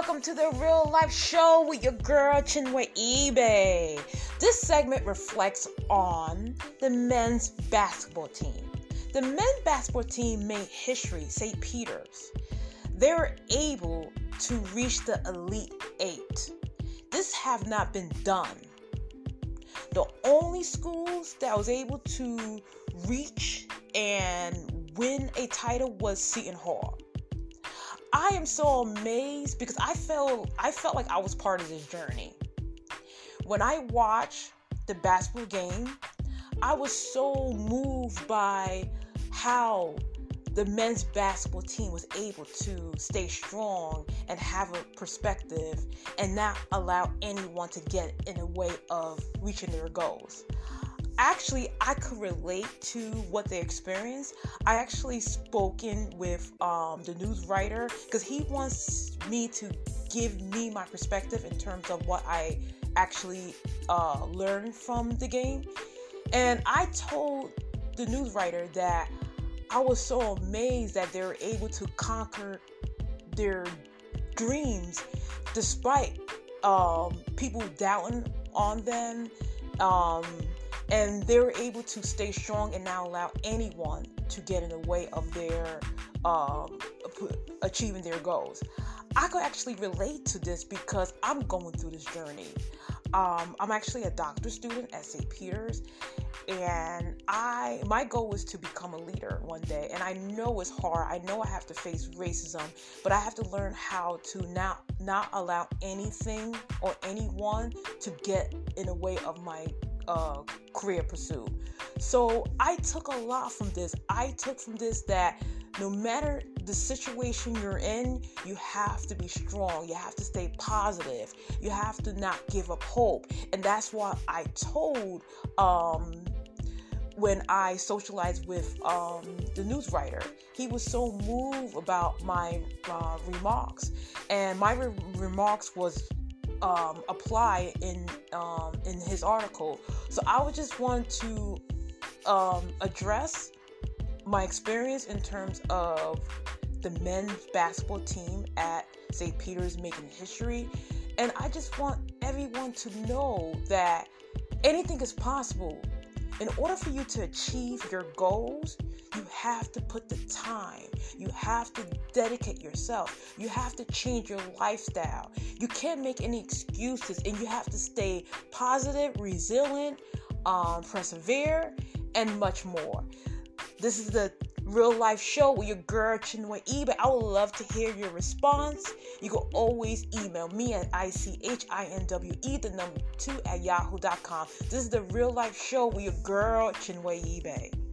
welcome to the real life show with your girl Chinwe Ibeh. This segment reflects on the men's basketball team. The men's basketball team made history, St. Peter's. They were able to reach the Elite Eight. This have not been done. The only schools that was able to reach and win a title was Seton Hall. I am so amazed because I felt I felt like I was part of this journey. When I watched the basketball game, I was so moved by how the men's basketball team was able to stay strong and have a perspective and not allow anyone to get in the way of reaching their goals actually I could relate to what they experienced. I actually spoken with um, the news writer because he wants me to give me my perspective in terms of what I actually uh, learned from the game. And I told the news writer that I was so amazed that they were able to conquer their dreams despite um, people doubting on them. Um, and they're able to stay strong and not allow anyone to get in the way of their um, achieving their goals. I could actually relate to this because I'm going through this journey. Um, I'm actually a doctor student at St. Peter's, and I my goal is to become a leader one day. And I know it's hard. I know I have to face racism, but I have to learn how to not not allow anything or anyone to get in the way of my uh, career pursuit. So I took a lot from this. I took from this that no matter the situation you're in, you have to be strong. You have to stay positive. You have to not give up hope. And that's what I told um, when I socialized with um, the news writer. He was so moved about my uh, remarks, and my re- remarks was um, apply in um, in his article. So I would just want to um, address my experience in terms of the men's basketball team at St. Peter's making history, and I just want everyone to know that anything is possible. In order for you to achieve your goals, you have to put the time. You have to dedicate yourself. You have to change your lifestyle. You can't make any excuses and you have to stay positive, resilient, um, persevere, and much more. This is the real life show with your girl Chinwe Ibeh. I would love to hear your response. You can always email me at ICHINWE, the number two at yahoo.com. This is the real life show with your girl Chinwe Ibeh.